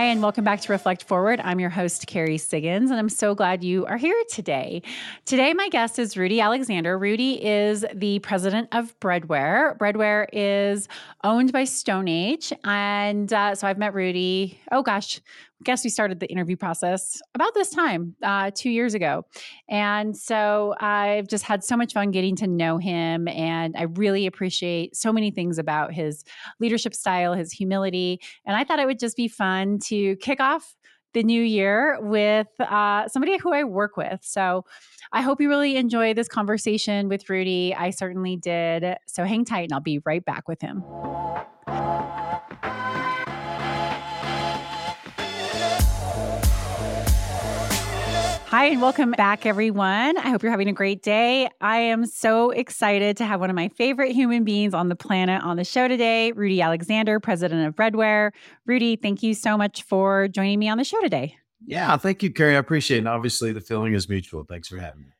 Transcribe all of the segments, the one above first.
Hi, and welcome back to Reflect Forward. I'm your host, Carrie Siggins, and I'm so glad you are here today. Today, my guest is Rudy Alexander. Rudy is the president of Breadware. Breadware is owned by StoneAge. And uh, so I've met Rudy, oh gosh, guess we started the interview process about this time, uh, two years ago. And so I've just had so much fun getting to know him. And I really appreciate so many things about his leadership style, his humility. And I thought it would just be fun to kick off the new year with uh, somebody who I work with. So I hope you really enjoy this conversation with Rudy. I certainly did. So hang tight and I'll be right back with him. Hi, and welcome back, everyone. I hope you're having a great day. I am so excited to have one of my favorite human beings on the planet on the show today, Rudy Alexander, president of Breadware. Rudy, thank you so much for joining me on the show today. Yeah, thank you, Carrie. I appreciate it. And obviously, the feeling is mutual. Thanks for having me.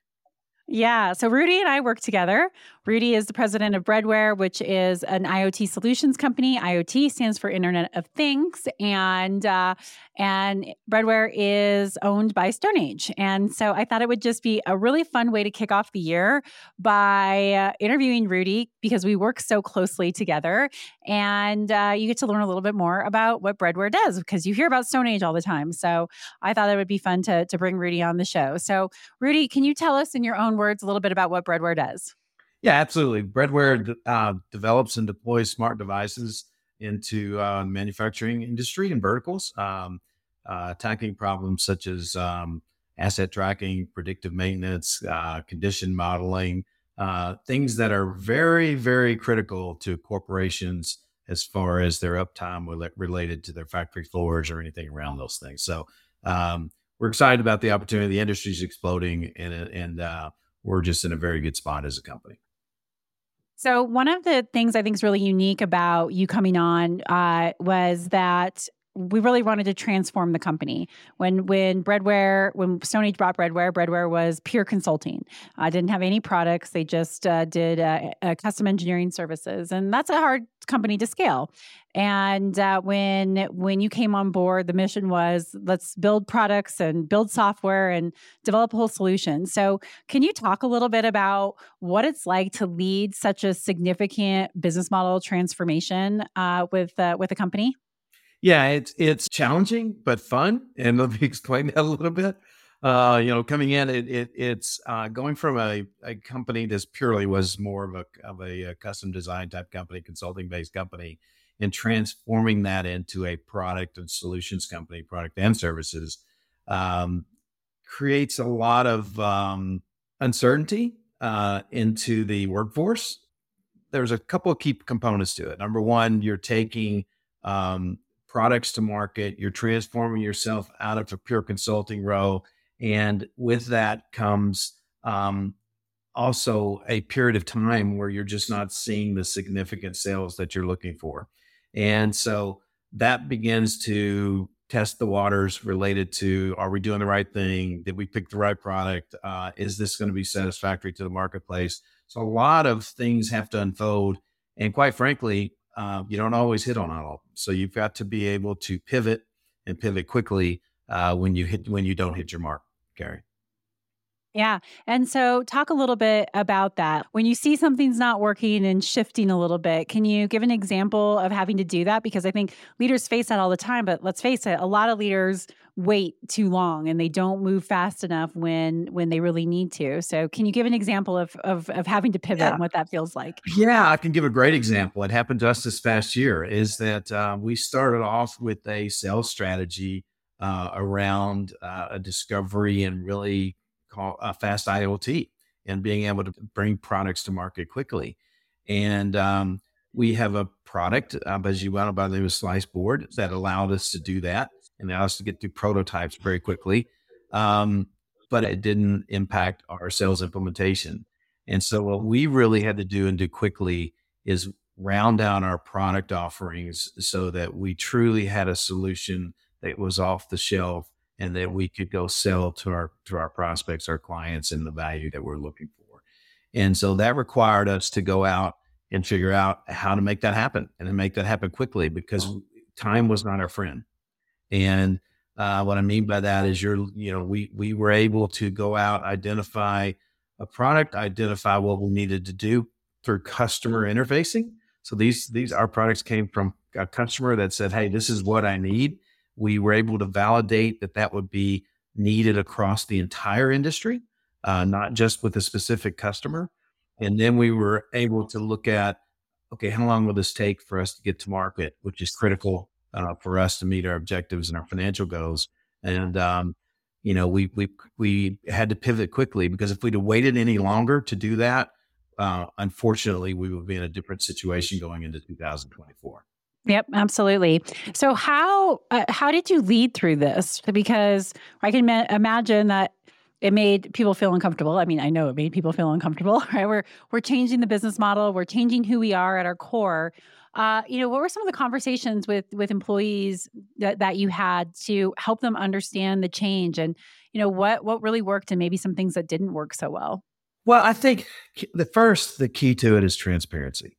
Yeah. So Rudy and I work together. Rudy is the president of Breadware, which is an IoT solutions company. IoT stands for Internet of Things, and uh, and Breadware is owned by StoneAge. And so I thought it would just be a really fun way to kick off the year by uh, interviewing Rudy because we work so closely together, and uh, you get to learn a little bit more about what Breadware does because you hear about StoneAge all the time. So I thought it would be fun to to bring Rudy on the show. So Rudy, can you tell us in your own words a little bit about what Breadware does? Yeah, absolutely. Breadware uh, develops and deploys smart devices into uh, manufacturing industry and verticals, um, uh, attacking problems such as um, asset tracking, predictive maintenance, uh, condition modeling, uh, things that are very, very critical to corporations as far as their uptime related to their factory floors or anything around those things. So um, we're excited about the opportunity. The industry is exploding, and and uh, we're just in a very good spot as a company. So, one of the things I think is really unique about you coming on uh, was that we really wanted to transform the company. When when Breadware, when StoneAge brought Breadware, Breadware was pure consulting. I uh, didn't have any products. They just uh, did uh, uh, custom engineering services, and that's a hard company to scale. And uh, when when you came on board, the mission was let's build products and build software and develop a whole solution. So, can you talk a little bit about what it's like to lead such a significant business model transformation uh, with with a company? Yeah, it's it's challenging but fun, and let me explain that a little bit. Uh, you know, coming in, it, it it's uh, going from a, a company that purely was more of a of a, a custom design type company, consulting based company, and transforming that into a product and solutions company, product and services, um, creates a lot of um, uncertainty uh, into the workforce. There's a couple of key components to it. Number one, you're taking um, products to market. You're transforming yourself out of a pure consulting role. And with that comes um, also a period of time where you're just not seeing the significant sales that you're looking for. And so that begins to test the waters related to are we doing the right thing? Did we pick the right product? Uh, is this going to be satisfactory to the marketplace? So a lot of things have to unfold. And quite frankly, uh, you don't always hit on all. So you've got to be able to pivot and pivot quickly uh, when you hit when you don't hit your mark, Gary. Yeah. And so, talk a little bit about that. When you see something's not working and shifting a little bit, can you give an example of having to do that? Because I think leaders face that all the time. But let's face it, a lot of leaders wait too long and they don't move fast enough when when they really need to. So, can you give an example of of, of having to pivot yeah. and what that feels like? Yeah, I can give a great example. It happened to us this past year. Is that uh, we started off with a sales strategy uh, around uh, a discovery and really call uh, fast IoT and being able to bring products to market quickly. And um, we have a product, uh, as you well by the name of Slice Board, that allowed us to do that and allowed us to get through prototypes very quickly. Um, but it didn't impact our sales implementation. And so, what we really had to do and do quickly is round out our product offerings so that we truly had a solution that was off the shelf and that we could go sell to our to our prospects, our clients, and the value that we're looking for. And so that required us to go out and figure out how to make that happen and to make that happen quickly because time was not our friend. And uh, what I mean by that is you're, you know, we we were able to go out, identify a product, identify what we needed to do through customer interfacing. So these these our products came from a customer that said, "Hey, this is what I need." We were able to validate that that would be needed across the entire industry, uh, not just with a specific customer. And then we were able to look at, okay, how long will this take for us to get to market, which is critical uh, for us to meet our objectives and our financial goals. And um, you know, we we we had to pivot quickly because if we'd have waited any longer to do that, uh, unfortunately, we would be in a different situation going into 2024. Yep, absolutely. So how uh, how did you lead through this? Because I can ma- imagine that it made people feel uncomfortable. I mean, I know it made people feel uncomfortable, right? We're we're changing the business model, we're changing who we are at our core. Uh, you know, what were some of the conversations with with employees that, that you had to help them understand the change and you know what what really worked and maybe some things that didn't work so well? Well, I think the first the key to it is transparency.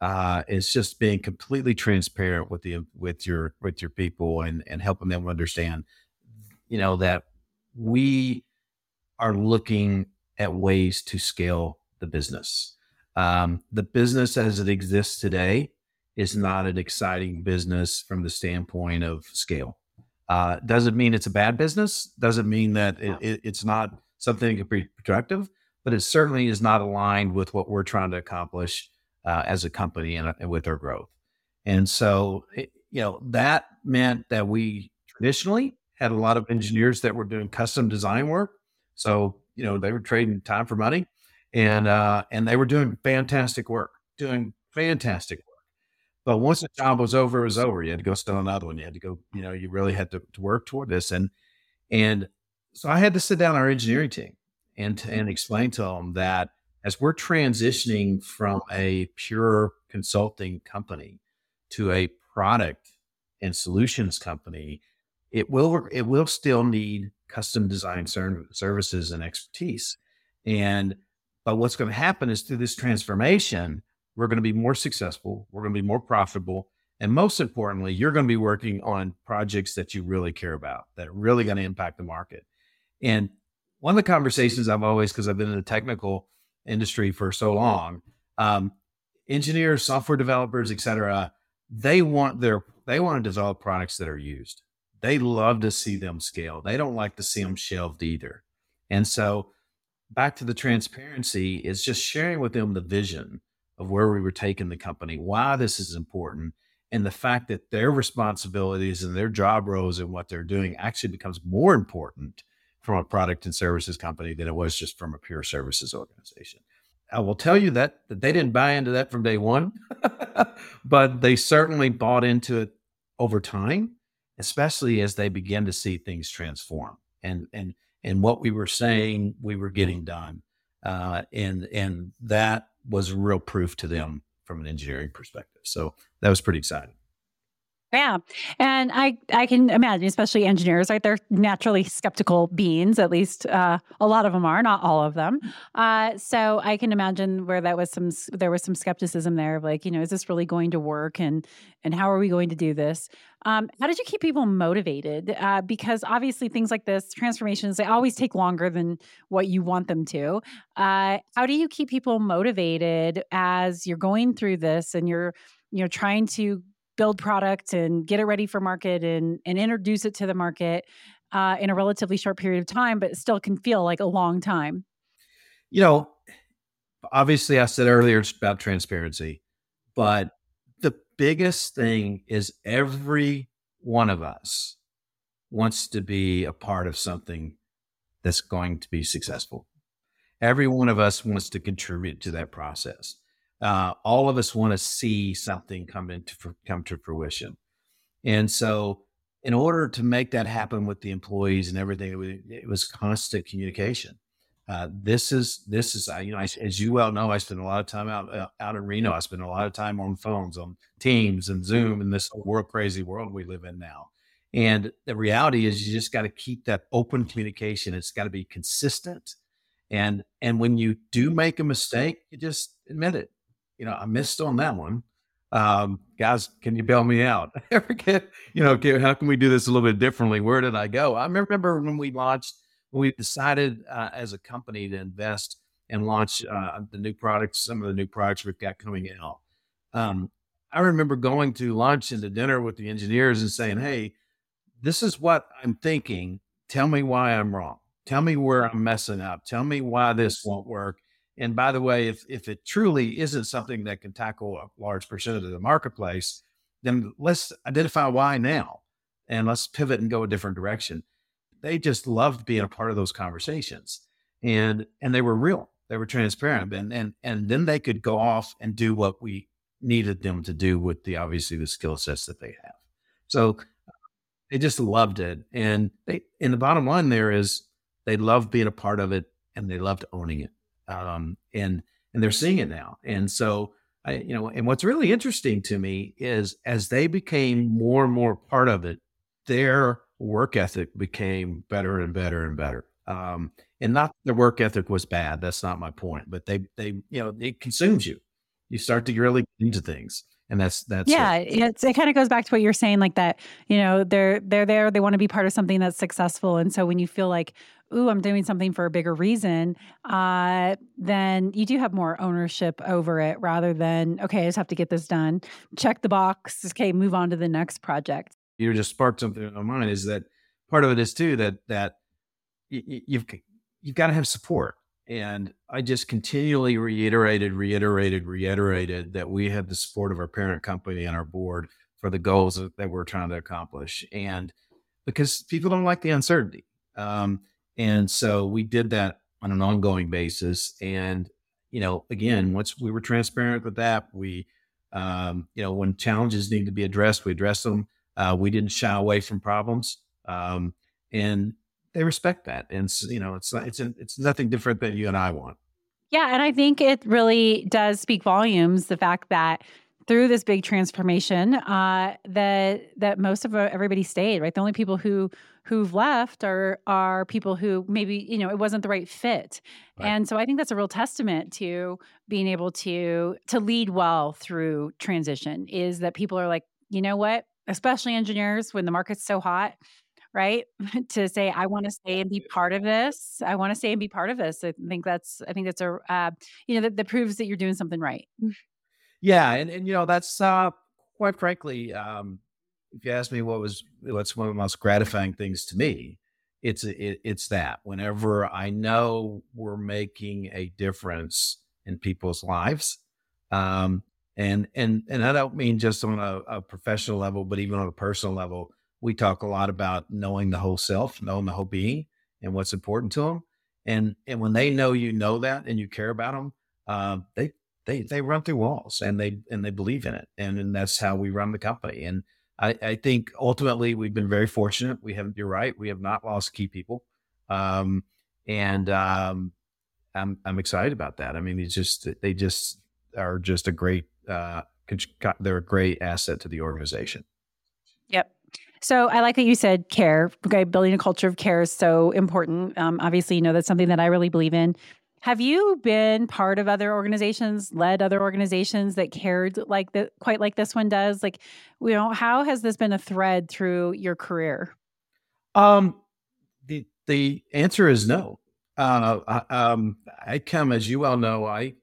Uh, it's just being completely transparent with the with your with your people and and helping them understand, you know, that we are looking at ways to scale the business. Um, the business as it exists today is not an exciting business from the standpoint of scale. Uh, doesn't mean it's a bad business. Doesn't mean that it, it, it's not something that can be productive, but it certainly is not aligned with what we're trying to accomplish uh, as a company and, and, with our growth. And so, it, you know, that meant that we traditionally had a lot of engineers that were doing custom design work. So, you know, they were trading time for money and uh, and they were doing fantastic work, doing fantastic work. But once the job was over, it was over. You had to go start another one. You had to go, you know, you really had to, to work toward this. And and so I had to sit down our engineering team and and explain to them that as we're transitioning from a pure consulting company to a product and solutions company, it will it will still need custom design services and expertise. And but what's going to happen is through this transformation, we're going to be more successful, we're going to be more profitable, and most importantly, you're going to be working on projects that you really care about, that are really going to impact the market. And one of the conversations I've always, because I've been in the technical industry for so long, um, engineers, software developers, etc. they want their they want to develop products that are used. They love to see them scale. They don't like to see them shelved either. And so back to the transparency is just sharing with them the vision of where we were taking the company, why this is important, and the fact that their responsibilities and their job roles and what they're doing actually becomes more important from a product and services company than it was just from a pure services organization. I will tell you that, that they didn't buy into that from day one, but they certainly bought into it over time, especially as they began to see things transform. And and and what we were saying we were getting done. Uh, and and that was real proof to them from an engineering perspective. So that was pretty exciting. Yeah. And I, I can imagine, especially engineers, right? They're naturally skeptical beings, at least uh, a lot of them are, not all of them. Uh, so I can imagine where that was some, there was some skepticism there of like, you know, is this really going to work? And, and how are we going to do this? Um, how did you keep people motivated? Uh, because obviously things like this, transformations, they always take longer than what you want them to. Uh, how do you keep people motivated as you're going through this and you're, you know, trying to build product and get it ready for market and and introduce it to the market uh, in a relatively short period of time, but still can feel like a long time. You know, obviously, I said earlier it's about transparency, but the biggest thing is every one of us wants to be a part of something that's going to be successful. Every one of us wants to contribute to that process uh, all of us want to see something come into come to fruition. And so, in order to make that happen with the employees and everything, it was, constant communication. Uh, this is this is you know as you well know, I spend a lot of time out uh, out in Reno. I spend a lot of time on phones, on Teams and Zoom, in this world crazy world we live in now. And the reality is, you just got to keep that open communication. It's got to be consistent, and and when you do make a mistake, you just admit it you know, I missed on that one. um, guys, can you bail me out? you know, how can we do this a little bit differently? Where did I go? I remember when we launched, when we decided uh, as a company to invest and launch uh, the new products, some of the new products we've got coming out. Um, I remember going to lunch and to dinner with the engineers and saying, Hey, this is what I'm thinking. Tell me why I'm wrong. Tell me where I'm messing up. Tell me why this won't work. And by the way, if, if it truly isn't something that can tackle a large percentage of the marketplace, then let's identify why now and let's pivot and go a different direction. They just loved being a part of those conversations and and they were real. They were transparent and and and then they could go off and do what we needed them to do with the obviously the skill sets that they have. So they just loved it. And they and the bottom line there is they loved being a part of it and they loved owning it. Um, and and they're seeing it now. And so I, you know, and what's really interesting to me is as they became more and more part of it, their work ethic became better and better and better. Um, and not their work ethic was bad. That's not my point. But they they you know it consumes you. You start to really get into things and that's that's yeah it. it kind of goes back to what you're saying like that you know they're they're there they want to be part of something that's successful and so when you feel like ooh i'm doing something for a bigger reason uh then you do have more ownership over it rather than okay i just have to get this done check the box okay move on to the next project you just sparked something in my mind is that part of it is too that that you've you've got to have support and I just continually reiterated, reiterated, reiterated that we had the support of our parent company and our board for the goals that we're trying to accomplish. And because people don't like the uncertainty. Um, and so we did that on an ongoing basis. And, you know, again, once we were transparent with that, we, um, you know, when challenges need to be addressed, we address them. Uh, we didn't shy away from problems. Um, and they respect that, and you know, it's it's it's nothing different than you and I want. Yeah, and I think it really does speak volumes the fact that through this big transformation, uh, that that most of uh, everybody stayed. Right, the only people who who've left are are people who maybe you know it wasn't the right fit, right. and so I think that's a real testament to being able to to lead well through transition. Is that people are like, you know what, especially engineers when the market's so hot right? to say, I want to stay and be part of this. I want to stay and be part of this. I think that's, I think that's a, uh, you know, that, that proves that you're doing something right. Yeah. And, and, you know, that's, uh, quite frankly, um, if you ask me what was, what's one of the most gratifying things to me, it's, it, it's that whenever I know we're making a difference in people's lives, um, and and and I don't mean just on a, a, professional level, but even on a personal level we talk a lot about knowing the whole self, knowing the whole being, and what's important to them. And and when they know you know that and you care about them, uh, they they they run through walls and they and they believe in it, and, and that's how we run the company. And I, I think ultimately we've been very fortunate. We have you're right, we have not lost key people, um, and um, I'm I'm excited about that. I mean, it's just they just are just a great uh, they're a great asset to the organization. Yep. So I like that you said care. Okay, building a culture of care is so important. Um, obviously, you know that's something that I really believe in. Have you been part of other organizations, led other organizations that cared like that, quite like this one does? Like, you know, how has this been a thread through your career? Um, the the answer is no. Uh, I, um, I come, as you well know, I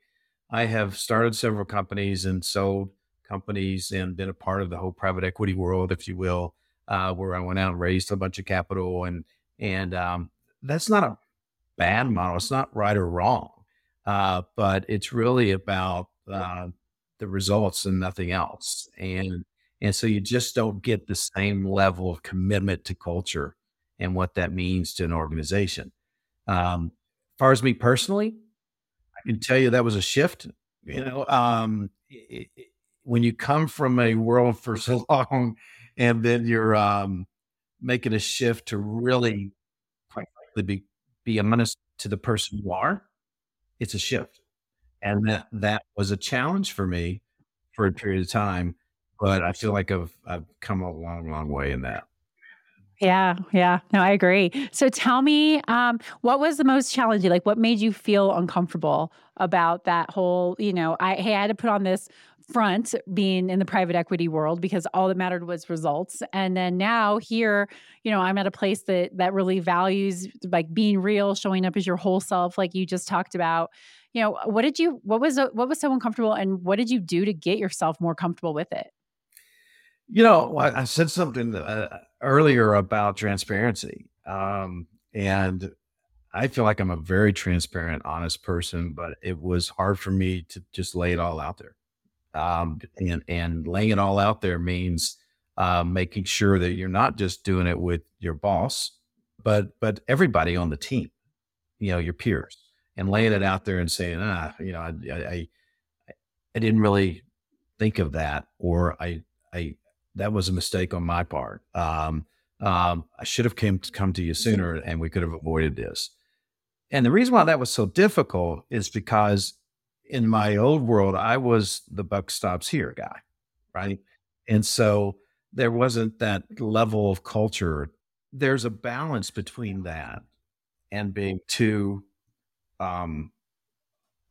I have started several companies and sold companies and been a part of the whole private equity world, if you will uh, where I went out and raised a bunch of capital, and and um, that's not a bad model. It's not right or wrong, uh, but it's really about uh, the results and nothing else. And and so you just don't get the same level of commitment to culture and what that means to an organization. Um, as far as me personally, I can tell you that was a shift. You know, um, it, it, when you come from a world for so long and then you're um, making a shift to really, quite frankly, be be honest to the person you are. It's a shift, and that that was a challenge for me for a period of time. But I feel like I've I've come a long, long way in that. Yeah, yeah. No, I agree. So tell me, um, what was the most challenging? Like, what made you feel uncomfortable about that whole, you know, I, hey, I had to put on this front being in the private equity world because all that mattered was results. And then now here you know i'm at a place that that really values like being real showing up as your whole self like you just talked about. You know what did you what was what was so uncomfortable and what did you do to get yourself more comfortable with it? You know i said something uh, earlier about transparency um, and I feel like I'm a very transparent, honest person, but it was hard for me to just lay it all out there. Um, and and laying it all out there means uh, making sure that you're not just doing it with your boss, but but everybody on the team, you know, your peers, and laying it out there and saying, ah, you know, I I, I didn't really think of that, or I I that was a mistake on my part. Um, um, I should have came to come to you sooner, and we could have avoided this. And the reason why that was so difficult is because in my old world, I was the buck stops here guy, right? And so there wasn't that level of culture. There's a balance between that and being too um,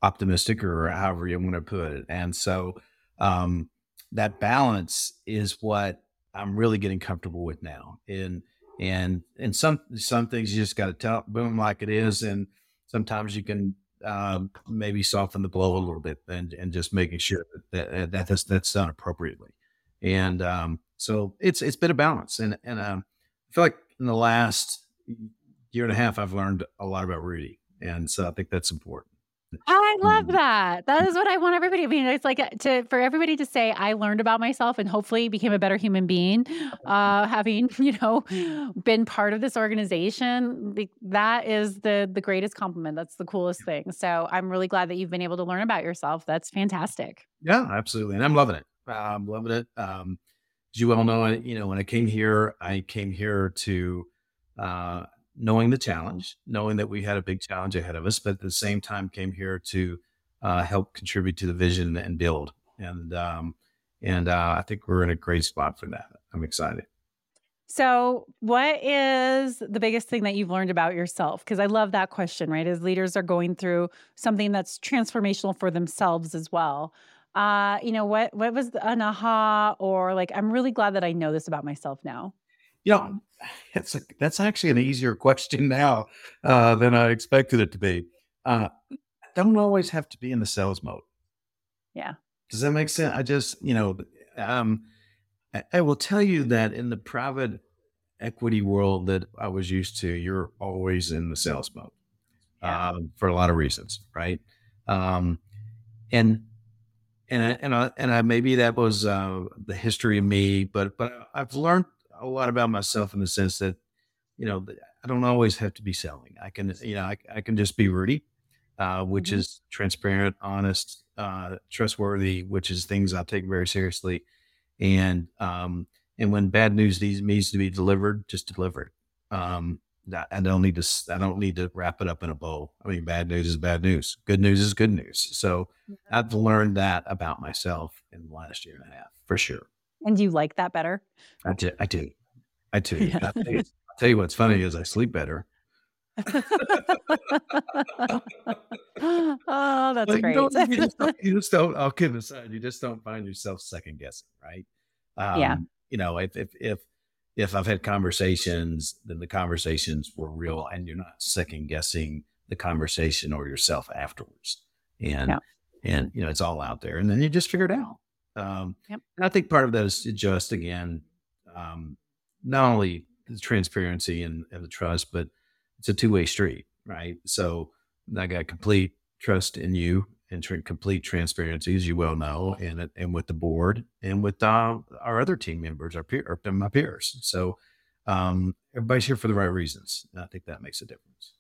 optimistic or however you want to put it. And so um, that balance is what I'm really getting comfortable with now. And and and some some things you just got to tell boom like it is, and sometimes you can um, maybe soften the blow a little bit and and just making sure that, that that's that's done appropriately. And um, so it's it's been a balance, and and um, I feel like in the last year and a half, I've learned a lot about Rudy, and so I think that's important. I love mm-hmm. that. That is what I want everybody. I mean, it's like uh, to for everybody to say I learned about myself and hopefully became a better human being, uh, having you know been part of this organization. That is the the greatest compliment. That's the coolest thing. So I'm really glad that you've been able to learn about yourself. That's fantastic. Yeah, absolutely, and I'm loving it. I'm loving it. Um, as you well know, you know when I came here, I came here to uh, knowing the challenge, knowing that we had a big challenge ahead of us, but at the same time came here to uh, help contribute to the vision and build. And um, and uh, I think we're in a great spot for that. I'm excited. So, what is the biggest thing that you've learned about yourself? Because I love that question, right? As leaders are going through something that's transformational for themselves as well. Uh, you know, what what was an aha or like I'm really glad that I know this about myself now. You know, that's a, that's actually an easier question now uh, than I expected it to be. Uh, don't always have to be in the sales mode. Yeah. Does that make sense? I just, you know, um, I, I will tell you that in the private equity world that I was used to, you're always in the sales mode yeah. um, for a lot of reasons, right? Um, and and I, and I, and I, maybe that was uh, the history of me, but but I've learned a lot about myself in the sense that, you know, I don't always have to be selling. I can, you know, I, I can just be Rudy, uh, which mm-hmm. is transparent, honest, uh, trustworthy, which is things I take very seriously. And, um, and when bad news needs, needs to be delivered, just deliver it. Um, I don't need to. I don't need to wrap it up in a bow. I mean, bad news is bad news. Good news is good news. So. I've learned that about myself in the last year and a half, for sure. And do you like that better? I do. I do. I do. Yeah. I'll, tell you, I'll tell you what's funny is I sleep better. oh, that's well, great. You, you, just you, just don't, I'll kid aside, you just don't find yourself second guessing, right? Um, yeah. You know, if, if, if, if I've had conversations, then the conversations were real and you're not second guessing the conversation or yourself afterwards. And, yeah. and, you know, it's all out there and then you just figure it out. Um, yep. And I think part of that is just again, um, not only the transparency and, and the trust, but it's a two way street, right? So I got complete trust in you and tr- complete transparency, as you well know, and and with the board and with uh, our other team members, our peer, my peers. So um, everybody's here for the right reasons. And I think that makes a difference.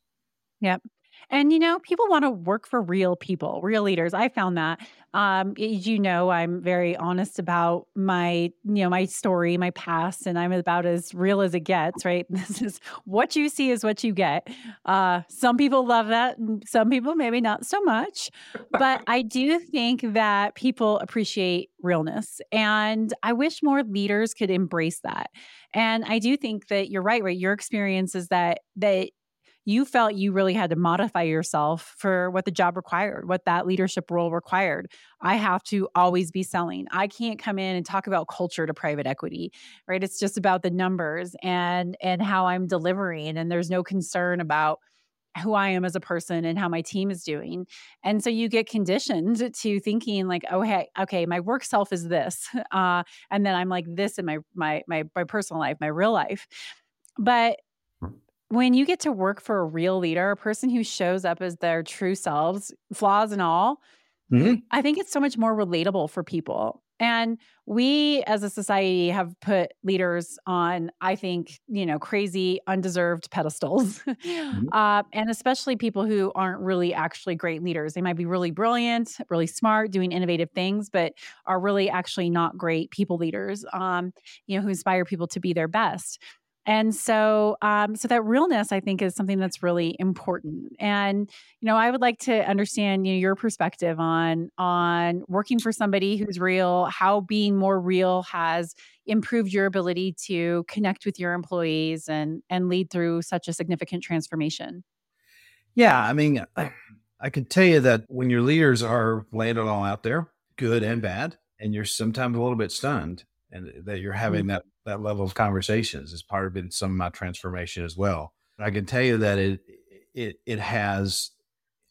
Yep. And you know, people want to work for real people, real leaders. I found that. Um, as you know, I'm very honest about my, you know, my story, my past, and I'm about as real as it gets. Right? This is what you see is what you get. Uh, some people love that, some people maybe not so much. But I do think that people appreciate realness, and I wish more leaders could embrace that. And I do think that you're right. Right? Your experience is that that you felt you really had to modify yourself for what the job required, what that leadership role required. I have to always be selling. I can't come in and talk about culture to private equity, right? It's just about the numbers and and how I'm delivering and there's no concern about who I am as a person and how my team is doing. And so you get conditioned to thinking like, oh hey, okay, my work self is this. Uh, and then I'm like this in my my my my personal life, my real life. But when you get to work for a real leader, a person who shows up as their true selves, flaws and all, mm-hmm. I think it's so much more relatable for people. And we as a society have put leaders on, I think, you know, crazy, undeserved pedestals. mm-hmm. uh, and especially people who aren't really actually great leaders. They might be really brilliant, really smart, doing innovative things, but are really actually not great people leaders, um, you know, who inspire people to be their best. And so, um, so that realness, I think, is something that's really important. And you know, I would like to understand you know, your perspective on on working for somebody who's real, how being more real has improved your ability to connect with your employees and and lead through such a significant transformation. Yeah, I mean, I, I can tell you that when your leaders are laying it all out there, good and bad, and you're sometimes a little bit stunned, and that you're having mm-hmm. that that level of conversations as part of it, some of my transformation as well. I can tell you that it it it has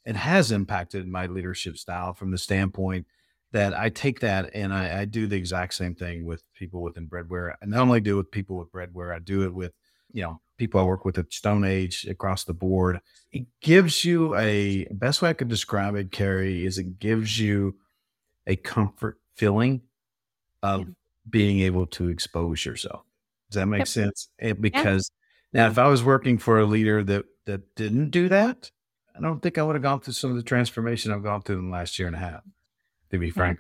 it has impacted my leadership style from the standpoint that I take that and I, I do the exact same thing with people within breadware. I not only do it with people with breadware, I do it with you know people I work with at StoneAge across the board. It gives you a best way I could describe it, Carrie, is it gives you a comfort feeling of being able to expose yourself. Does that make yep. sense? And because yeah. now, if I was working for a leader that that didn't do that, I don't think I would have gone through some of the transformation I've gone through in the last year and a half. To be frank,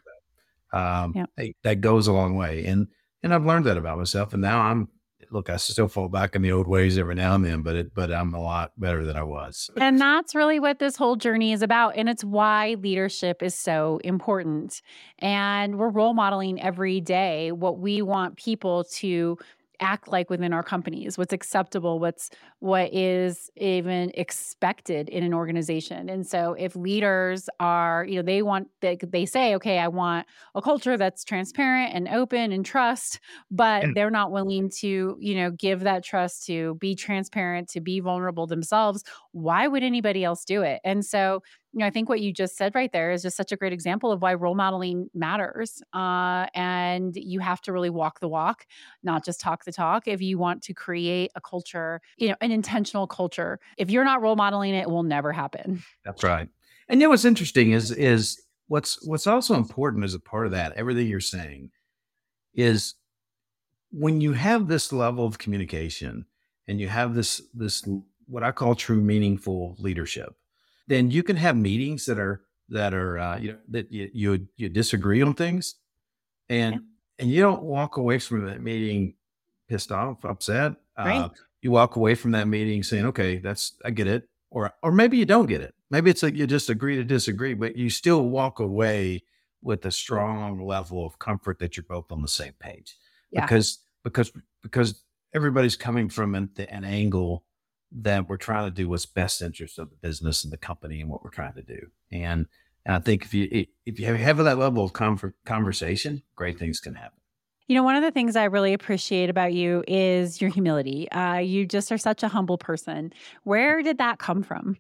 yeah. um, yeah. that goes a long way, and and I've learned that about myself. And now I'm look, I still fall back in the old ways every now and then, but it, but I'm a lot better than I was. And that's really what this whole journey is about. And it's why leadership is so important. And we're role modeling every day what we want people to act like within our companies what's acceptable what's what is even expected in an organization. And so if leaders are you know they want they, they say okay i want a culture that's transparent and open and trust but they're not willing to you know give that trust to be transparent to be vulnerable themselves why would anybody else do it? And so you know, I think what you just said right there is just such a great example of why role modeling matters. Uh, and you have to really walk the walk, not just talk the talk. If you want to create a culture, you know, an intentional culture, if you're not role modeling it, it will never happen. That's right. And you know what's interesting is is what's what's also important as a part of that, everything you're saying, is when you have this level of communication and you have this this what I call true meaningful leadership then you can have meetings that are that are uh, you know that you, you, you disagree on things, and yeah. and you don't walk away from that meeting pissed off, upset. Right. Uh, you walk away from that meeting saying, "Okay, that's I get it," or or maybe you don't get it. Maybe it's like you just agree to disagree, but you still walk away with a strong level of comfort that you're both on the same page. Yeah. Because because because everybody's coming from an, an angle that we're trying to do what's best interest of the business and the company and what we're trying to do. And, and I think if you if you have that level of comfort, conversation, great things can happen. You know, one of the things I really appreciate about you is your humility. Uh, you just are such a humble person. Where did that come from?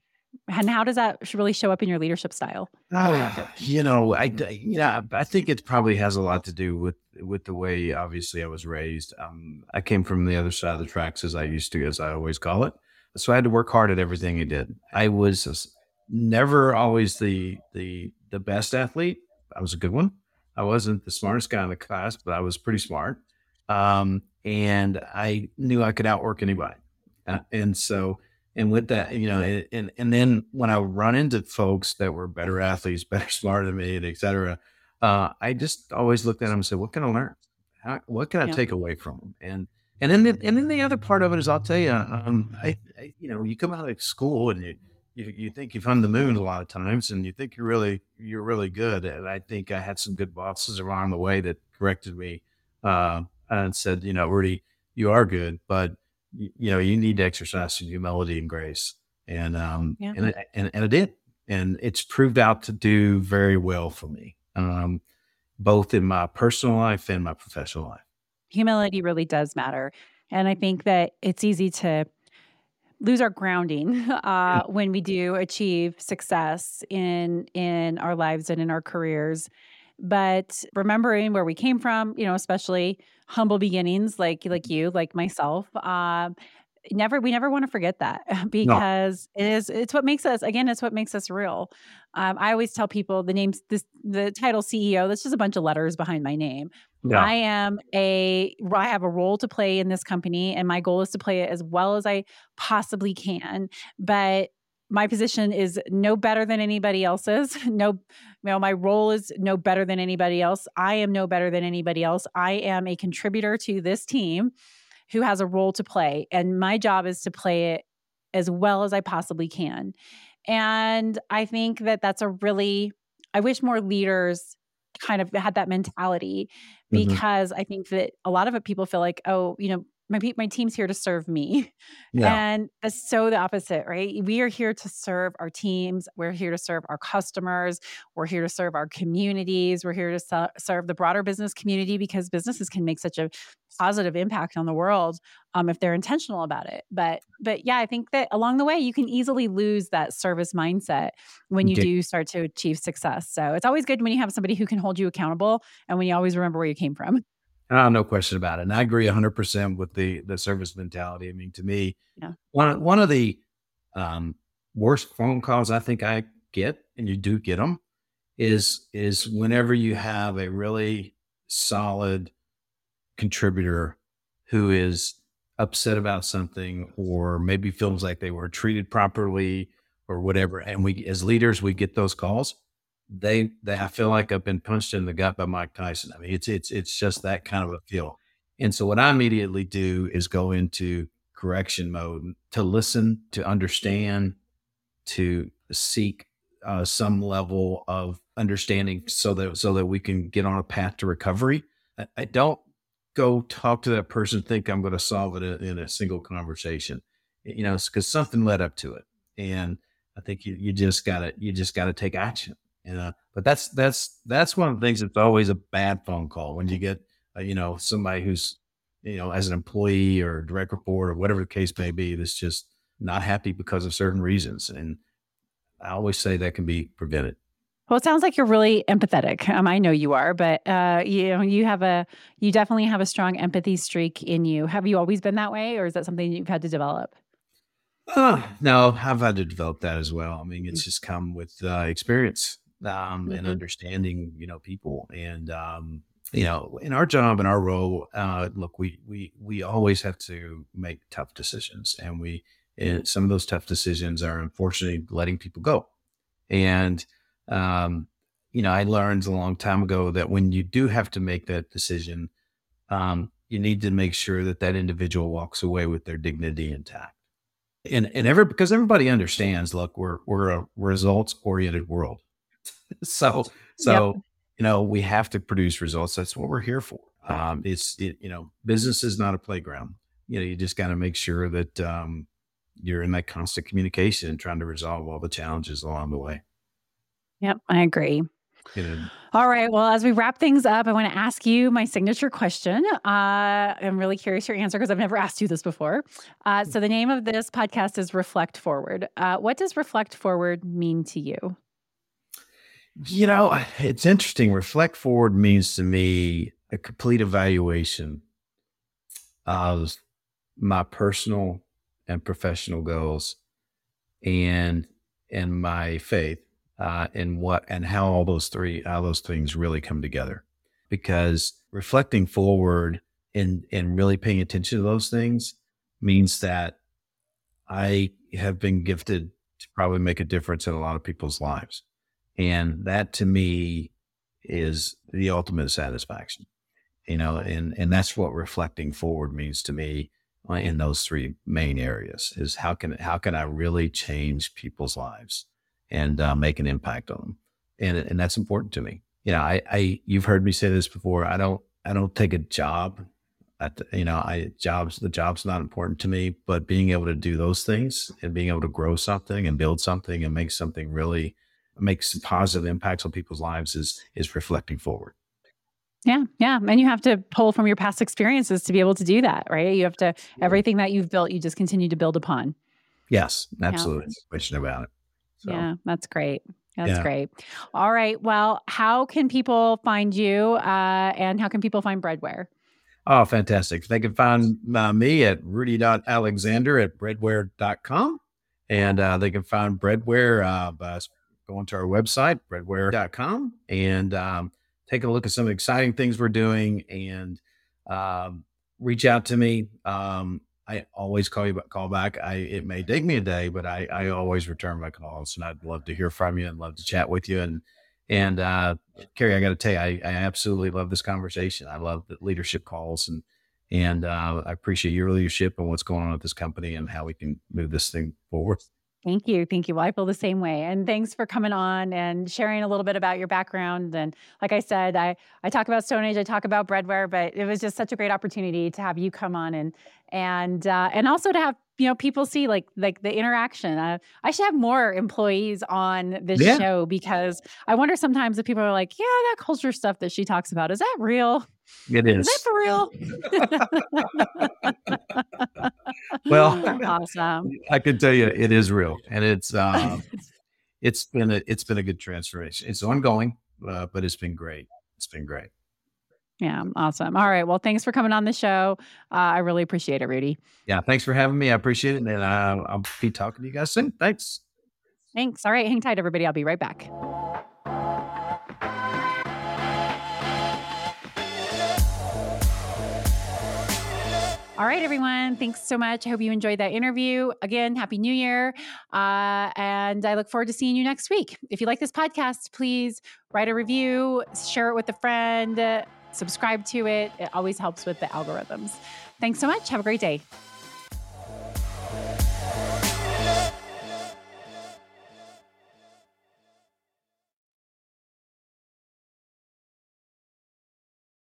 And how does that really show up in your leadership style? Uh, you know, I yeah, I think it probably has a lot to do with with the way obviously I was raised. Um, I came from the other side of the tracks, as I used to, as I always call it. So I had to work hard at everything I did. I was never always the the the best athlete. I was a good one. I wasn't the smartest guy in the class, but I was pretty smart. Um, and I knew I could outwork anybody. Uh, and so, and with that, you know, and, and then when I run into folks that were better athletes, better, smarter than me, and et cetera, uh, I just always looked at them and said, what can I learn? How, what can I yeah. take away from them? And and then, the, and then the other part of it is, I'll tell you, um, I, I, you know, you come out of school and you, you, you think you've found the moon a lot of times, and you think you're really, you're really good. And I think I had some good bosses along the way that corrected me uh, and said, you know, Rudy, you are good, but you, you know, you need to exercise some humility and grace. and um, yeah. and, and and it did, and it's proved out to do very well for me, um, both in my personal life and my professional life. Humility really does matter, and I think that it's easy to lose our grounding uh, when we do achieve success in in our lives and in our careers. But remembering where we came from you know especially humble beginnings like like you like myself uh, never we never want to forget that because no. it is it's what makes us again it's what makes us real. Um, i always tell people the name's this the title ceo that's just a bunch of letters behind my name yeah. i am a i have a role to play in this company and my goal is to play it as well as i possibly can but my position is no better than anybody else's no you know my role is no better than anybody else i am no better than anybody else i am a contributor to this team who has a role to play. And my job is to play it as well as I possibly can. And I think that that's a really, I wish more leaders kind of had that mentality mm-hmm. because mm-hmm. I think that a lot of it people feel like, oh, you know, my my team's here to serve me. Yeah. And that's so the opposite, right? We are here to serve our teams. We're here to serve our customers. We're here to serve our communities. We're here to so- serve the broader business community because businesses can make such a positive impact on the world um, if they're intentional about it. But but yeah, I think that along the way you can easily lose that service mindset when you do start to achieve success. So it's always good when you have somebody who can hold you accountable and when you always remember where you came from. Uh, no question about it. And I agree 100% with the the service mentality. I mean, to me, yeah. one, one of the um, worst phone calls I think I get, and you do get them, is is whenever you have a really solid contributor who is upset about something or maybe feels like they were treated properly or whatever and we as leaders we get those calls they they I feel like I've been punched in the gut by Mike Tyson. I mean, it's it's it's just that kind of a feel. And so what I immediately do is go into correction mode to listen, to understand, to seek uh, some level of understanding, so that so that we can get on a path to recovery. I, I don't go talk to that person think I'm going to solve it in, in a single conversation. You know, because something led up to it, and I think you you just gotta you just gotta take action. You know, but that's that's that's one of the things that's always a bad phone call when you get uh, you know somebody who's you know as an employee or direct report or whatever the case may be that's just not happy because of certain reasons, and I always say that can be prevented. Well, it sounds like you're really empathetic. Um, I know you are, but uh, you know, you have a, you definitely have a strong empathy streak in you. Have you always been that way, or is that something you've had to develop? Uh, no, I've had to develop that as well. I mean, it's mm. just come with uh, experience um, mm-hmm. and understanding, you know, people. And, um, you know, in our job and our role, uh, look, we, we, we always have to make tough decisions and we, and some of those tough decisions are unfortunately letting people go. And, um, you know, I learned a long time ago that when you do have to make that decision, um, you need to make sure that that individual walks away with their dignity intact. And and every because everybody understands, look, we're we're a results oriented world. So so yep. you know we have to produce results. That's what we're here for. Um, it's it, you know business is not a playground. You know you just got to make sure that um, you're in that constant communication and trying to resolve all the challenges along the way. Yep, I agree. All right. Well, as we wrap things up, I want to ask you my signature question. Uh, I'm really curious your answer because I've never asked you this before. Uh, so, the name of this podcast is Reflect Forward. Uh, what does Reflect Forward mean to you? You know, it's interesting. Reflect forward means to me a complete evaluation of my personal and professional goals and and my faith uh, and what and how all those three how those things really come together because reflecting forward and and really paying attention to those things means that I have been gifted to probably make a difference in a lot of people's lives and that to me is the ultimate satisfaction, you know, and, and that's what reflecting forward means to me uh, in those three main areas is how can, how can I really change people's lives and uh, make an impact on them? And, and that's important to me. You know, I, I, you've heard me say this before. I don't, I don't take a job That you know, I jobs the job's not important to me, but being able to do those things and being able to grow something and build something and make something really makes positive impacts on people's lives is is reflecting forward. Yeah, yeah. And you have to pull from your past experiences to be able to do that, right? You have to, everything that you've built, you just continue to build upon. Yes, absolutely. Yeah. question about it. So, yeah, that's great. That's yeah. great. All right. Well, how can people find you uh, and how can people find Breadware? Oh, fantastic. They can find uh, me at rudy.alexander at breadware.com. And uh, they can find Breadware uh, by going to our website, breadware.com. And um, take a look at some exciting things we're doing and um, reach out to me. Um, I always call you call back. I it may take me a day, but I I always return my calls, and I'd love to hear from you and love to chat with you. And and uh, Carrie, I got to tell you, I, I absolutely love this conversation. I love the leadership calls, and and uh, I appreciate your leadership and what's going on at this company and how we can move this thing forward. Thank you. Thank you. Well, I feel the same way. And thanks for coming on and sharing a little bit about your background. And like I said, I, I talk about StoneAge, I talk about Breadware, but it was just such a great opportunity to have you come on and and uh, and also to have you know people see like like the interaction uh, i should have more employees on this yeah. show because i wonder sometimes if people are like yeah that culture stuff that she talks about is that real it is. Is that for real? well, awesome. I can tell you, it is real, and it's um, it's been a it's been a good transformation. It's ongoing, uh, but it's been great. It's been great. Yeah, awesome. All right. Well, thanks for coming on the show. Uh, I really appreciate it, Rudy. Yeah, thanks for having me. I appreciate it, and uh, I'll be talking to you guys soon. Thanks. Thanks. All right, hang tight, everybody. I'll be right back. All right, everyone. Thanks so much. I hope you enjoyed that interview. Again, Happy New Year. Uh, and I look forward to seeing you next week. If you like this podcast, please write a review, share it with a friend, subscribe to it. It always helps with the algorithms. Thanks so much. Have a great day.